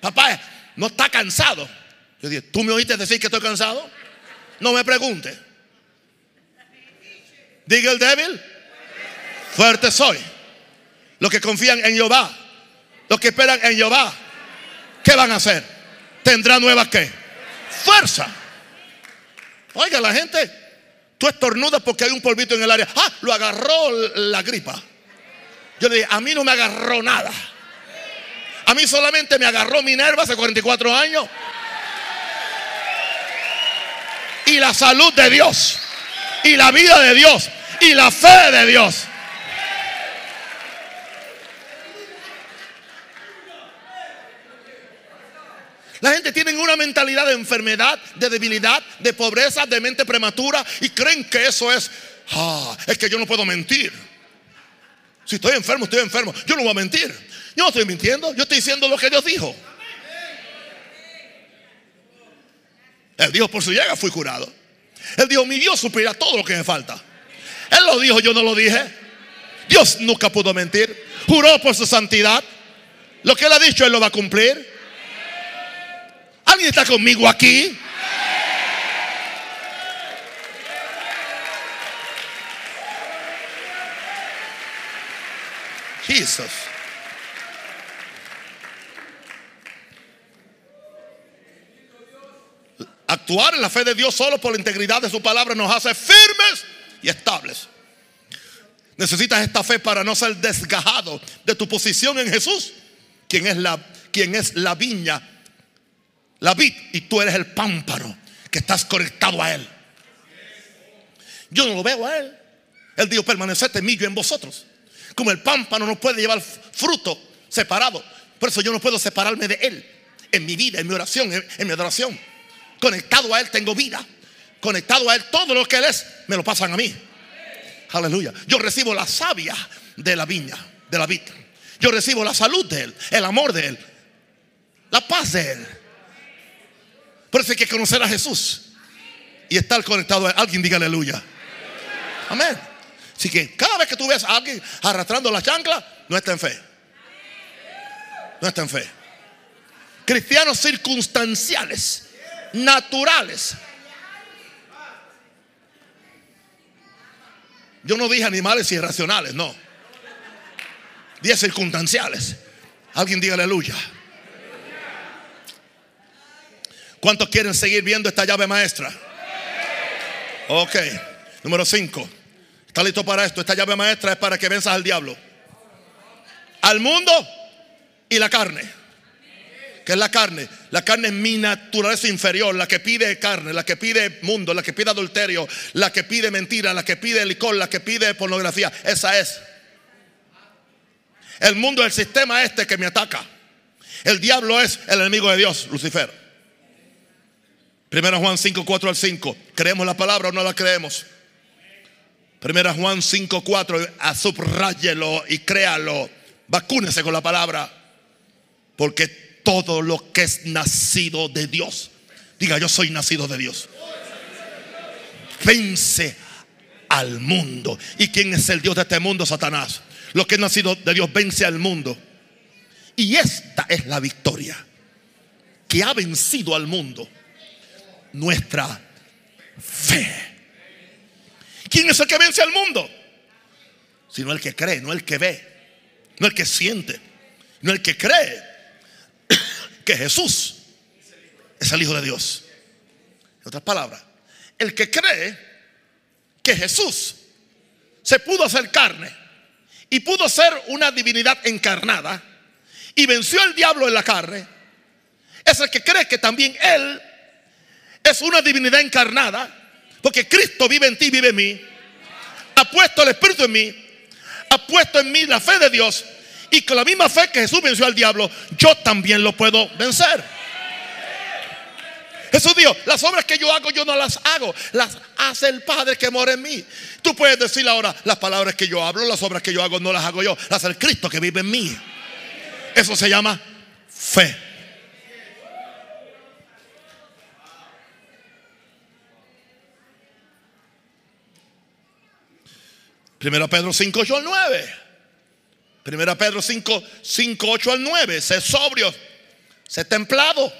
Papá, no está cansado. Yo dije, ¿tú me oíste decir que estoy cansado? No me pregunte. Diga el débil, fuerte soy. Los que confían en Jehová, los que esperan en Jehová, ¿qué van a hacer? Tendrá nuevas qué? Fuerza. Oiga, la gente, tú estornudas porque hay un polvito en el área. Ah, lo agarró la gripa. Yo le dije, a mí no me agarró nada. A mí solamente me agarró Minerva hace 44 años. Y la salud de Dios. Y la vida de Dios. Y la fe de Dios. La gente tiene una mentalidad de enfermedad, de debilidad, de pobreza, de mente prematura y creen que eso es, ah, es que yo no puedo mentir. Si estoy enfermo, estoy enfermo. Yo no voy a mentir. Yo no estoy mintiendo, yo estoy diciendo lo que Dios dijo. Él dijo, por su llaga fui curado. Él dijo, mi Dios suplirá todo lo que me falta. Él lo dijo, yo no lo dije. Dios nunca pudo mentir. Juró por su santidad. Lo que él ha dicho, él lo va a cumplir. ¿Alguien está conmigo aquí? Jesus. Actuar en la fe de Dios solo por la integridad de su palabra nos hace firmes y estables. Necesitas esta fe para no ser desgajado de tu posición en Jesús, quien es la, quien es la viña, la vid, y tú eres el pámpano que estás conectado a Él. Yo no lo veo a Él. Él dijo, permaneced en en vosotros. Como el pámpano no puede llevar fruto separado. Por eso yo no puedo separarme de Él. En mi vida, en mi oración, en, mi adoración. Conectado a Él tengo vida. Conectado a Él, todo lo que Él es, me lo pasan a mí. Aleluya. Yo recibo la savia de la viña, de la vid. Yo recibo la salud de Él, el amor de Él, la paz de Él. Por eso hay que conocer a Jesús y estar conectado a Él. Alguien diga aleluya. Amén. Así que cada vez que tú ves a alguien arrastrando la chancla, no está en fe. No está en fe. Cristianos circunstanciales, naturales. Yo no dije animales irracionales, no. Dije circunstanciales. Alguien diga aleluya. ¿Cuántos quieren seguir viendo esta llave maestra? Ok. Número 5. ¿Está listo para esto? Esta llave maestra es para que venzas al diablo. Al mundo y la carne. ¿Qué es la carne? La carne es mi naturaleza inferior, la que pide carne, la que pide mundo, la que pide adulterio, la que pide mentira, la que pide licor, la que pide pornografía. Esa es. El mundo el sistema este que me ataca. El diablo es el enemigo de Dios, Lucifer. Primero Juan 5, 4 al 5. ¿Creemos la palabra o no la creemos? Primera Juan 5, 4. Subrayelo y créalo. Vacúnese con la palabra. Porque todo lo que es nacido de Dios. Diga, yo soy nacido de Dios. Vence al mundo. ¿Y quién es el Dios de este mundo? Satanás. Lo que es nacido de Dios vence al mundo. Y esta es la victoria que ha vencido al mundo nuestra fe. ¿Quién es el que vence al mundo? Sino el que cree, no el que ve, no el que siente, no el que cree que Jesús es el Hijo de Dios. En otras palabras, el que cree que Jesús se pudo hacer carne y pudo ser una divinidad encarnada y venció al diablo en la carne, es el que cree que también Él es una divinidad encarnada, porque Cristo vive en ti, vive en mí. Ha puesto el Espíritu en mí, ha puesto en mí la fe de Dios. Y con la misma fe que Jesús venció al diablo, yo también lo puedo vencer. Jesús dijo, las obras que yo hago, yo no las hago, las hace el Padre que mora en mí. Tú puedes decir ahora, las palabras que yo hablo, las obras que yo hago, no las hago yo, las hace el Cristo que vive en mí. Eso se llama fe. Primera Pedro 5, 8 al 9. Primera Pedro 5, 5, 8 al 9. Sé sobrio, sé templado.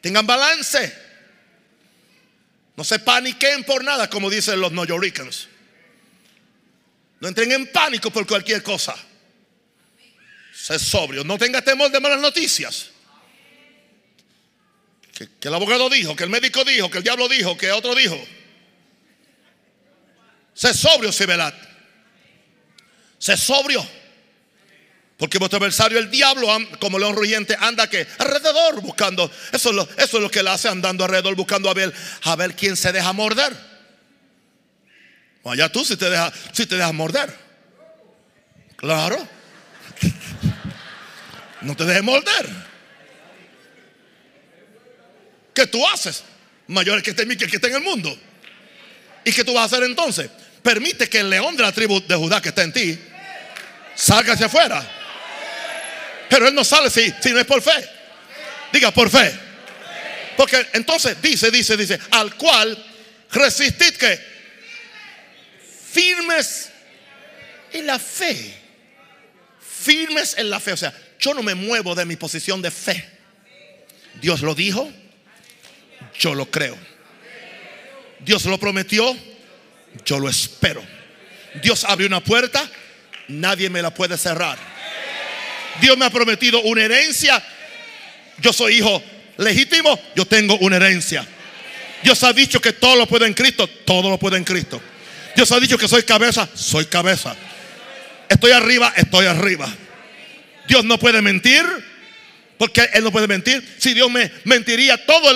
Tengan balance. No se paniquen por nada, como dicen los neoyoricans. No entren en pánico por cualquier cosa. Sé sobrio. No tenga temor de malas noticias. Que el abogado dijo, que el médico dijo, que el diablo dijo, que otro dijo. Sé sobrio, si velad. Sé sobrio. Porque vuestro adversario, el diablo, como león rugiente, anda que alrededor buscando. Eso es lo, eso es lo que le hace andando alrededor buscando a ver, a ver quién se deja morder. Vaya tú si te dejas si dejas morder. Claro. No te dejes morder. ¿Qué tú haces? Mayor que esté que que esté en el mundo. ¿Y qué tú vas a hacer entonces? Permite que el león de la tribu de Judá que está en ti salga hacia afuera. Pero él no sale si, si no es por fe. Diga por fe. Porque entonces dice, dice, dice, al cual resistid que firmes en la fe. Firmes en la fe. O sea, yo no me muevo de mi posición de fe. Dios lo dijo, yo lo creo. Dios lo prometió, yo lo espero. Dios abrió una puerta, nadie me la puede cerrar. Dios me ha prometido una herencia. Yo soy hijo legítimo, yo tengo una herencia. Dios ha dicho que todo lo puede en Cristo, todo lo puede en Cristo. Dios ha dicho que soy cabeza, soy cabeza. Estoy arriba, estoy arriba. Dios no puede mentir, porque Él no puede mentir. Si Dios me mentiría, todo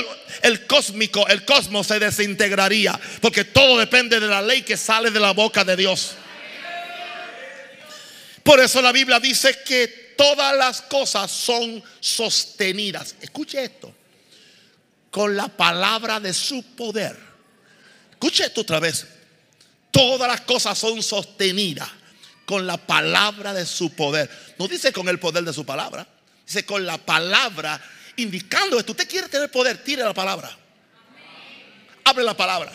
el, cósmico, el cosmos se desintegraría, porque todo depende de la ley que sale de la boca de Dios. Por eso la Biblia dice que todas las cosas son sostenidas. Escuche esto. Con la palabra de su poder. Escuche esto otra vez. Todas las cosas son sostenidas con la palabra de su poder. No dice con el poder de su palabra. Dice con la palabra indicando esto. Usted quiere tener poder, tire la palabra. Hable la palabra.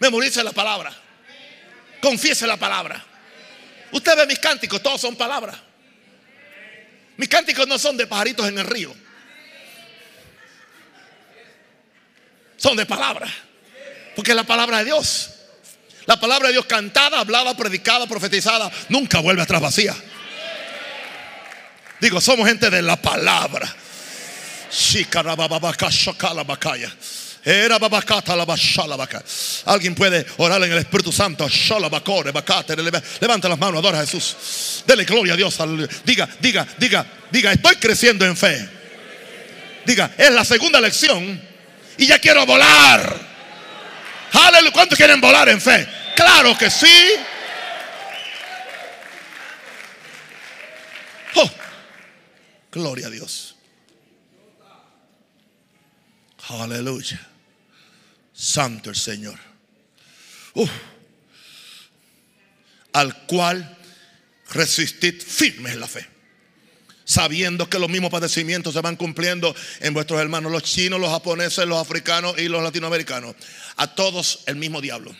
Memorice la palabra. Confiese la palabra. Usted ve mis cánticos, todos son palabras. Mis cánticos no son de pajaritos en el río. Son de palabra. Porque la palabra de Dios. La palabra de Dios cantada, hablada, predicada, profetizada, nunca vuelve atrás vacía. Digo, somos gente de la palabra. Alguien puede orar en el Espíritu Santo. Levanta las manos, adora a Jesús. Dele gloria a Dios. Diga, diga, diga, diga, estoy creciendo en fe. Diga, es la segunda lección y ya quiero volar. ¿Cuántos quieren volar en fe? Claro que sí. Oh, gloria a Dios. Aleluya. Santo el Señor. Al cual resistid firmes la fe. Sabiendo que los mismos padecimientos se van cumpliendo en vuestros hermanos, los chinos, los japoneses, los africanos y los latinoamericanos. A todos el mismo diablo.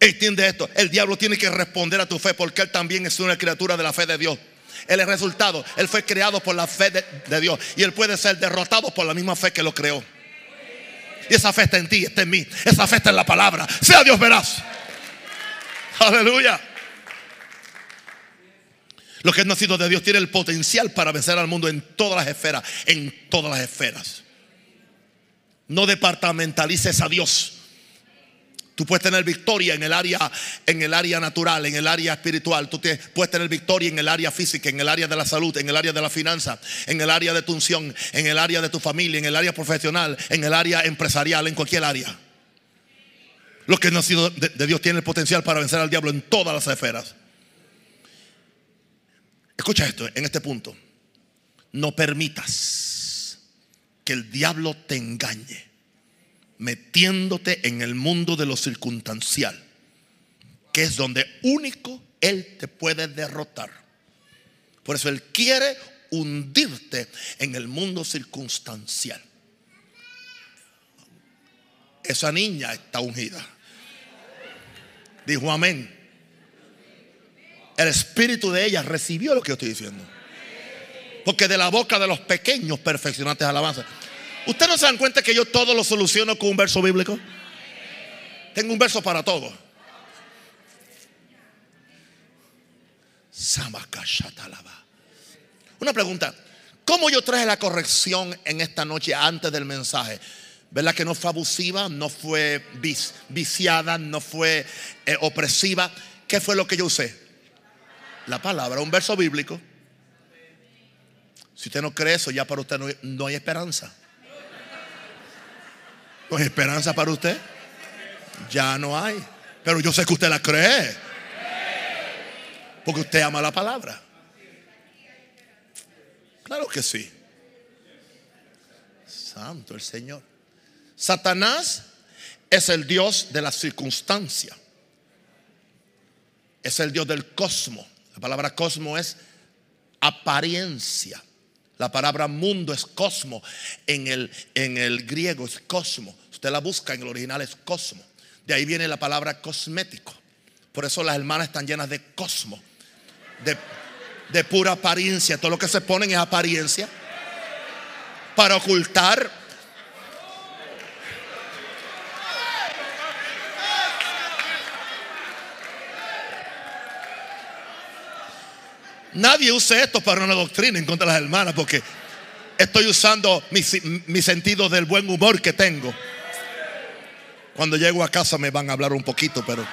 Entiende esto, el diablo tiene que responder a tu fe porque él también es una criatura de la fe de Dios. Él es resultado. Él fue creado por la fe de, Dios. Y Él puede ser derrotado por la misma fe que lo creó. Y esa fe está en ti, está en mí. Esa fe está en la palabra. Sea Dios veraz. Aleluya. Lo que es nacido de Dios tiene el potencial para vencer al mundo en todas las esferas. En todas las esferas. No departamentalices a Dios. Tú puedes tener victoria en el área en el área natural, en el área espiritual. Tú puedes tener victoria en el área física, en el área de la salud, en el área de la finanza, en el área de tu unción, en el área de tu familia, en el área profesional, en el área empresarial, en cualquier área. Los que han nacido de, Dios tienen el potencial para vencer al diablo en todas las esferas. Escucha esto en este punto. No permitas que el diablo te engañe metiéndote en el mundo de lo circunstancial, que es donde único Él te puede derrotar. Por eso Él quiere hundirte en el mundo circunstancial. Esa niña está ungida. Dijo amén. El espíritu de ella recibió lo que yo estoy diciendo. Porque de la boca de los pequeños perfeccionantes alabanza. ¿Usted no se dan cuenta que yo todo lo soluciono con un verso bíblico? Tengo un verso para todo. Una pregunta. ¿Cómo yo traje la corrección en esta noche antes del mensaje? ¿Verdad que no fue abusiva, no fue viciada, no fue eh, opresiva? ¿Qué fue lo que yo usé? La palabra, un verso bíblico. Si usted no cree eso, ya para usted no hay esperanza. ¿No hay esperanza para usted? Ya no hay. Pero yo sé que usted la cree. Porque usted ama la palabra. Claro que sí. Santo el Señor. Satanás es el Dios de la circunstancia. Es el Dios del cosmos. La palabra cosmos es apariencia. La palabra mundo es cosmo. En el, en el griego es cosmo. Usted la busca, en el original es cosmo. De ahí viene la palabra cosmético. Por eso las hermanas están llenas de cosmo. De, de pura apariencia. Todo lo que se ponen es apariencia. Para ocultar Nadie use esto para una doctrina en contra de las hermanas porque estoy usando mi, mi sentido del buen humor que tengo. Cuando llego a casa me van a hablar un poquito, pero...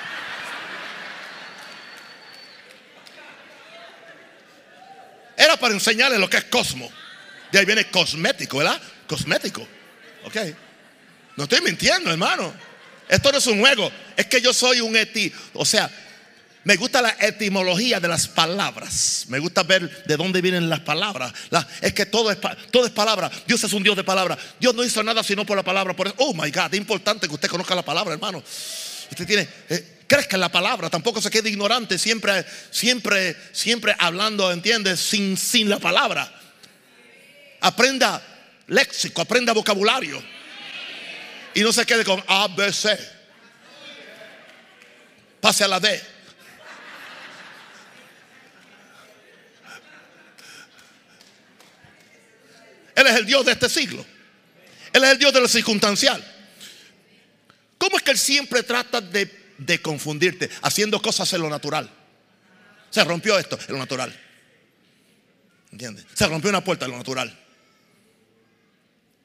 Era para enseñarles lo que es cosmo. De ahí viene cosmético, ¿verdad? Cosmético. Ok. No estoy mintiendo, hermano. Esto no es un juego. Es que yo soy un eti. O sea, me gusta la etimología de las palabras. Me gusta ver de dónde vienen las palabras. es que todo es, todo es palabra. Dios es un Dios de palabra. Dios no hizo nada sino por la palabra. Por eso, oh my God, es importante que usted conozca la palabra, hermano. Usted tiene, eh, crezca en la palabra. Tampoco se quede ignorante. Siempre, siempre, siempre hablando, ¿entiendes? Sin, sin la palabra. Aprenda léxico, aprenda vocabulario. Y no se quede con A, B, C. Pase a la D. Él es el Dios de este siglo. Él es el Dios de lo circunstancial. ¿Cómo es que Él siempre trata de, confundirte haciendo cosas en lo natural? Se rompió esto en lo natural. ¿Entiendes? Se rompió una puerta en lo natural.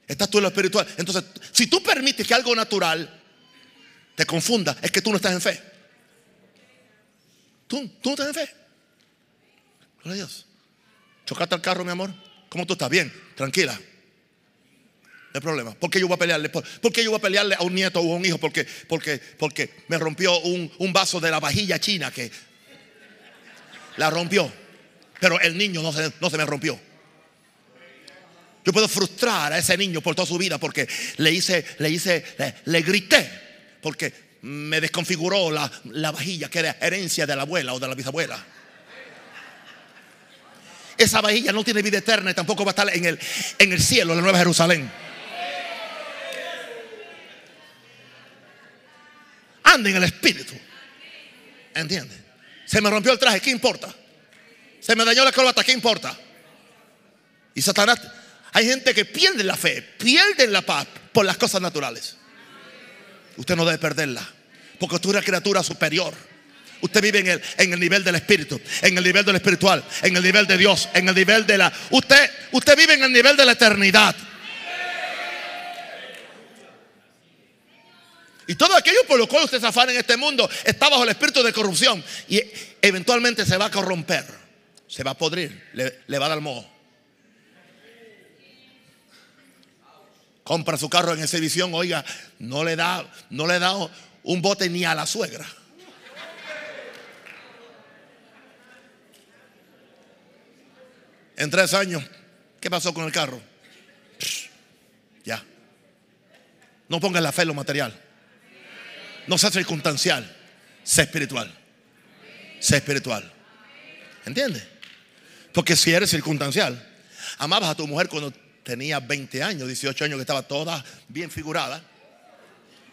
Estás tú en lo espiritual. Entonces, si tú permites que algo natural te confunda, es que tú no estás en fe. Tú, tú no estás en fe. Gloria a Dios. ¿Chocaste el carro, mi amor? ¿Cómo tú estás? Bien, tranquila. No hay problema. ¿Por qué yo voy a pelearle? ¿Por, qué yo voy a pelearle a un nieto o a un hijo? Porque, porque, porque me rompió un, vaso de la vajilla china que la rompió. Pero el niño no se, no se me rompió. Yo puedo frustrar a ese niño por toda su vida porque le hice, le hice, le, grité. Porque me desconfiguró la, la vajilla que era herencia de la abuela o de la bisabuela. Esa vajilla no tiene vida eterna y tampoco va a estar en el, en el cielo, en la Nueva Jerusalén. Anda en el espíritu. ¿Entiendes? Se me rompió el traje, ¿qué importa? Se me dañó la corbata, ¿qué importa? Y Satanás, hay gente que pierde la fe, pierde la paz por las cosas naturales. Usted no debe perderla, porque usted es una criatura superior. Usted vive en el, en el nivel del espíritu, en el nivel del espiritual, en el nivel de Dios, en el nivel de la... Usted, usted vive en el nivel de la eternidad. Y todo aquello por lo cual usted se afana en este mundo está bajo el espíritu de corrupción y eventualmente se va a corromper, se va a podrir, le, va a dar moho. Compra su carro en exhibición, oiga, no le da, no le da un bote ni a la suegra. En tres años, ¿qué pasó con el carro? ya. No pongas la fe en lo material. No sea circunstancial. Sé espiritual. Sé espiritual. ¿Entiendes? Porque si eres circunstancial, amabas a tu mujer cuando tenía 20 años, 18 años, que estaba toda bien figurada.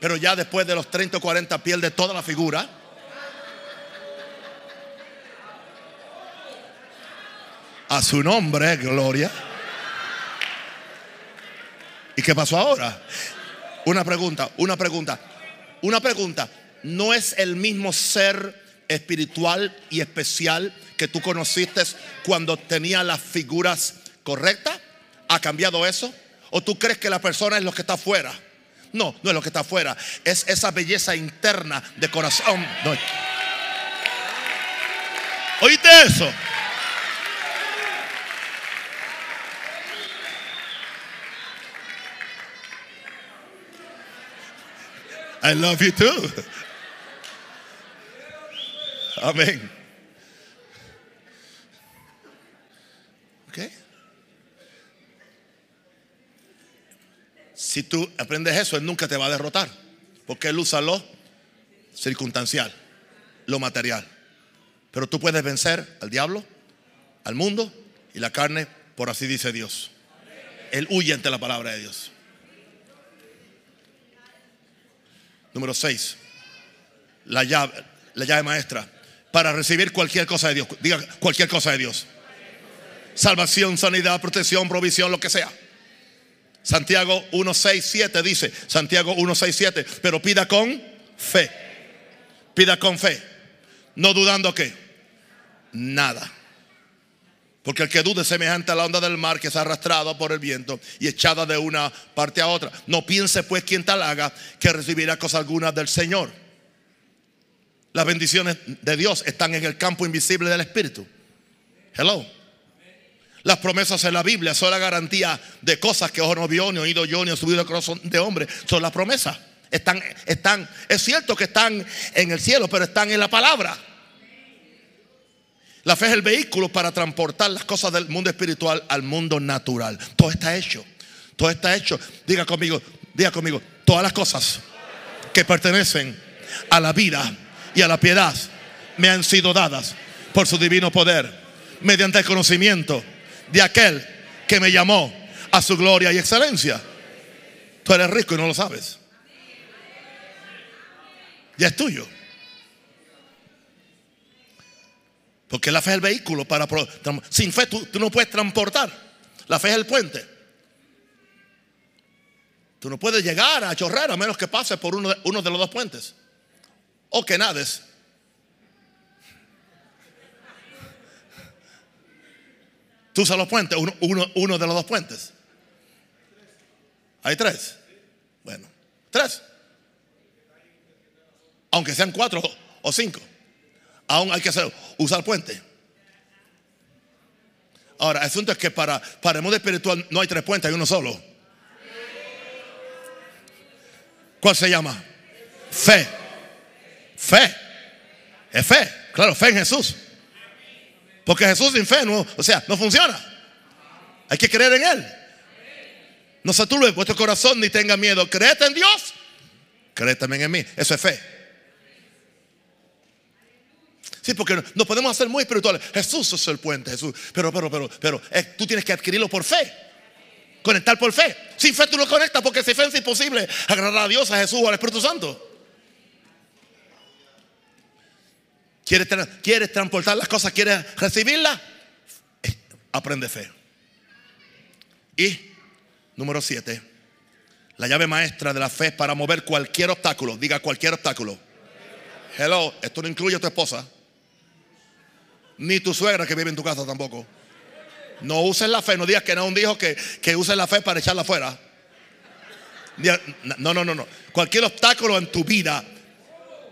Pero ya después de los 30 o 40 pierde toda la figura A su nombre, gloria. ¿Y qué pasó ahora? Una pregunta, una pregunta, una pregunta. ¿No es el mismo ser espiritual y especial que tú conociste cuando tenía las figuras correctas? ¿Ha cambiado eso? ¿O tú crees que la persona es lo que está afuera? No, no es lo que está afuera. Es esa belleza interna de corazón. ¿Oíste eso? I love you too. Amén. ¿Ok? Si tú aprendes eso, Él nunca te va a derrotar. Porque Él usa lo circunstancial, lo material. Pero tú puedes vencer al diablo, al mundo y la carne, por así dice Dios. Él huye ante la palabra de Dios. Número 6. La llave, la llave maestra para recibir cualquier cosa de Dios. Diga cualquier cosa de Dios. Salvación, sanidad, protección, provisión, lo que sea. Santiago 1, 6, 7 dice, Santiago 1, 6, 7, pero pida con fe. Pida con fe. No dudando que nada. Porque el que dude es semejante a la onda del mar que es arrastrado por el viento y echada de una parte a otra. No piense pues quien tal haga que recibirá cosa alguna del Señor. Las bendiciones de Dios están en el campo invisible del Espíritu. Hello. Las promesas en la Biblia son la garantía de cosas que ojo no vio, ni oído yo, ni subido corazón de hombre. Son las promesas. Están, están, es cierto que están en el cielo, pero están en la palabra. La fe es el vehículo para transportar las cosas del mundo espiritual al mundo natural. Todo está hecho. Todo está hecho. Diga conmigo, diga conmigo, todas las cosas que pertenecen a la vida y a la piedad me han sido dadas por su divino poder, mediante el conocimiento de aquel que me llamó a su gloria y excelencia. Tú eres rico y no lo sabes. Ya es tuyo. Porque la fe es el vehículo para... Sin fe tú, no puedes transportar. La fe es el puente. Tú no puedes llegar a chorrar a menos que pases por uno de, uno de los dos puentes. O que nades. Tú usas los puentes, uno, uno, de los dos puentes. Hay tres. Bueno, tres. Aunque sean cuatro o cinco. Aún hay que hacer, usar puente. Ahora, el asunto es que para, para el mundo espiritual no hay tres puentes, hay uno solo. ¿Cuál se llama? Fe. Fe. Es fe. Claro, fe en Jesús. Porque Jesús sin fe no, o sea, no funciona. Hay que creer en Él. No se turbe vuestro corazón ni tenga miedo. Créete en Dios. Cree también en mí. Eso es fe. Sí, porque no podemos hacer muy espirituales. Jesús es el puente, Jesús. Pero, pero, pero, pero eh, tú tienes que adquirirlo por fe. Conectar por fe. Sin fe tú no conectas porque sin fe es imposible agradar a Dios, a Jesús o al Espíritu Santo. ¿Quieres, ¿Quieres transportar las cosas? ¿Quieres recibirlas? Eh, aprende fe. Y número siete, la llave maestra de la fe es para mover cualquier obstáculo. Diga cualquier obstáculo. Hello, esto no incluye a tu esposa. Ni tu suegra que vive en tu casa tampoco. No uses la fe, no digas que no un dijo que, que uses la fe para echarla afuera. No, no, no, no. Cualquier obstáculo en tu vida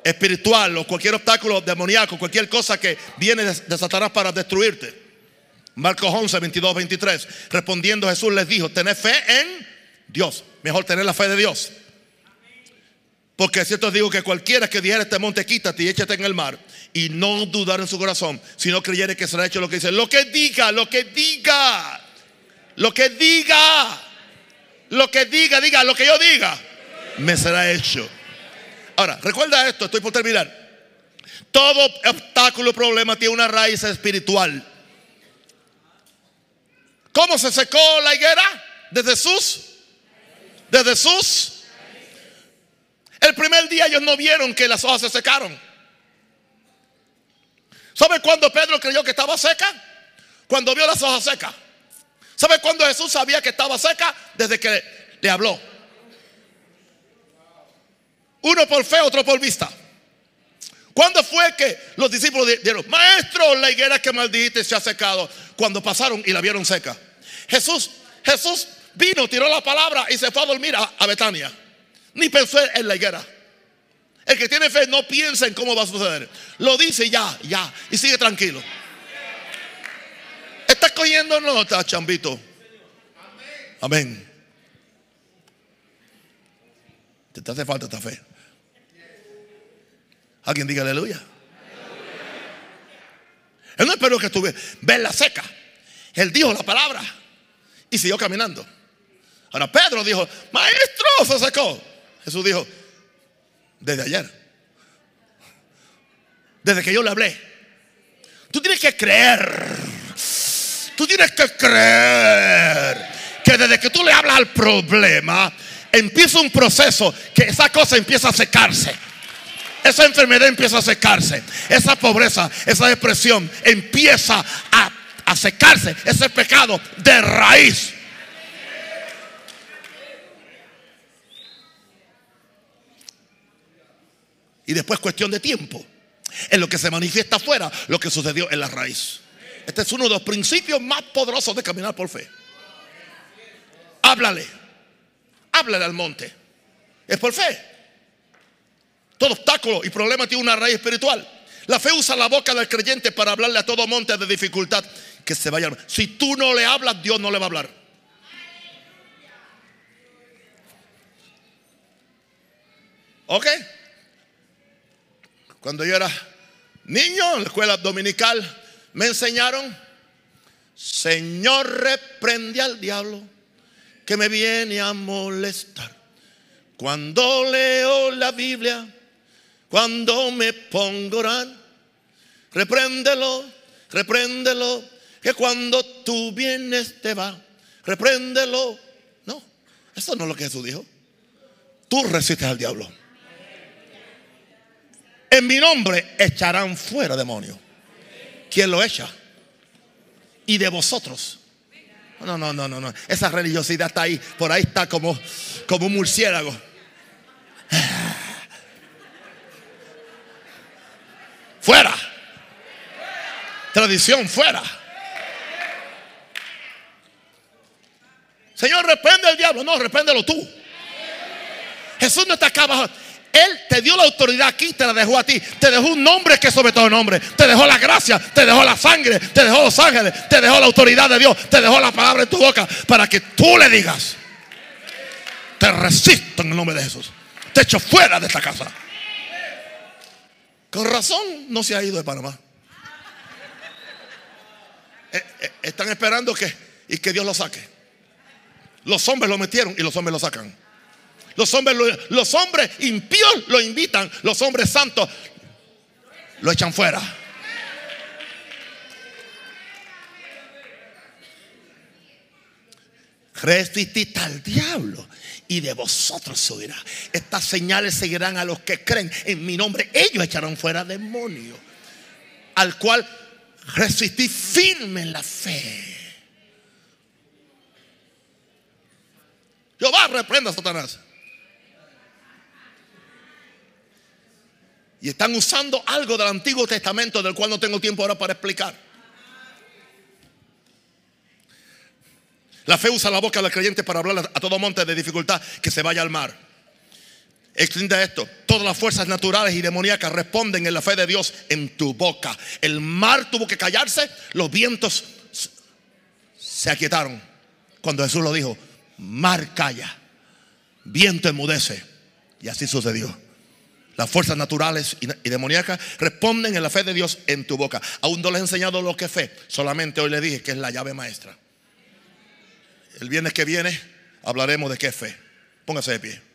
espiritual o cualquier obstáculo demoníaco, cualquier cosa que viene de Satanás para destruirte. Marcos 11, 22, 23. Respondiendo Jesús les dijo, tened fe en Dios. Mejor tener la fe de Dios. Porque cierto digo que cualquiera que dijera este monte, quítate y échate en el mar, y no dudar en su corazón, si no creyere que será hecho lo que dice, lo que diga, lo que diga, lo que diga, lo que diga, diga, lo que yo diga, me será hecho. Ahora, recuerda esto, estoy por terminar. Todo obstáculo, problema tiene una raíz espiritual. ¿Cómo se secó la higuera? Desde sus, desde sus el primer día ellos no vieron que las hojas se secaron. ¿Sabe cuándo Pedro creyó que estaba seca? Cuando vio las hojas secas. ¿Sabe cuándo Jesús sabía que estaba seca? Desde que le habló. Uno por fe, otro por vista. ¿Cuándo fue que los discípulos dijeron, maestro, la higuera que maldijiste se ha secado? Cuando pasaron y la vieron seca. Jesús, Jesús vino, tiró la palabra y se fue a dormir a Betania. Ni pensó en la higuera. El que tiene fe no piensa en cómo va a suceder. Lo dice ya, ya. Y sigue tranquilo. ¿Estás cogiendo nota, chambito? Amén. Te hace falta esta fe. Alguien diga aleluya. Él no esperó que estuviera la seca. Él dijo la palabra y siguió caminando. Ahora Pedro dijo, maestro, se secó. Jesús dijo, desde ayer, desde que yo le hablé, tú tienes que creer, tú tienes que creer que desde que tú le hablas al problema, empieza un proceso que esa cosa empieza a secarse. Esa enfermedad empieza a secarse. Esa pobreza, esa depresión empieza a, a secarse. Ese pecado de raíz. Y después cuestión de tiempo. En lo que se manifiesta afuera, lo que sucedió en la raíz. Este es uno de los principios más poderosos de caminar por fe. Háblale. Háblale al monte. Es por fe. Todo obstáculo y problema tiene una raíz espiritual. La fe usa la boca del creyente para hablarle a todo monte de dificultad que se vaya. Si tú no le hablas, Dios no le va a hablar. ¿Ok? Cuando yo era niño en la escuela dominical, me enseñaron, Señor reprende al diablo que me viene a molestar. Cuando leo la Biblia, cuando me pongo a orar, repréndelo, repréndelo, que cuando tú vienes te va, repréndelo. No, eso no es lo que Jesús dijo. Tú resistes al diablo. En mi nombre echarán fuera demonios. ¿Quién lo echa? Y de vosotros. No, no, no, no, no. Esa religiosidad está ahí. Por ahí está como, como un murciélago. Fuera. Tradición, fuera. Señor, reprende al diablo. No, repréndelo tú. Jesús no está acá abajo. Él te dio la autoridad aquí, te la dejó a ti. Te dejó un nombre que sobre todo nombre. Te dejó la gracia, te dejó la sangre, te dejó los ángeles, te dejó la autoridad de Dios, te dejó la palabra en tu boca para que tú le digas. Te resisto en el nombre de Jesús. Te echo fuera de esta casa. Con razón no se ha ido de Panamá. Eh, eh, están esperando que, y que Dios lo saque. Los hombres lo metieron y los hombres lo sacan. Los hombres, los hombres impíos lo invitan. Los hombres santos lo echan fuera. Resistid al diablo y de vosotros se oirá. Estas señales seguirán a los que creen en mi nombre. Ellos echarán fuera demonios. Al cual resistí firme en la fe. Jehová reprenda a Satanás. Y están usando algo del Antiguo Testamento del cual no tengo tiempo ahora para explicar. La fe usa la boca del creyente para hablar a todo monte de dificultad que se vaya al mar. Extiende esto. Todas las fuerzas naturales y demoníacas responden en la fe de Dios en tu boca. El mar tuvo que callarse, los vientos se aquietaron. Cuando Jesús lo dijo, mar calla, viento enmudece. Y así sucedió. Las fuerzas naturales y demoníacas responden en la fe de Dios en tu boca. Aún no les he enseñado lo que es fe. Solamente hoy le dije que es la llave maestra. El viernes que viene hablaremos de qué es fe. Póngase de pie.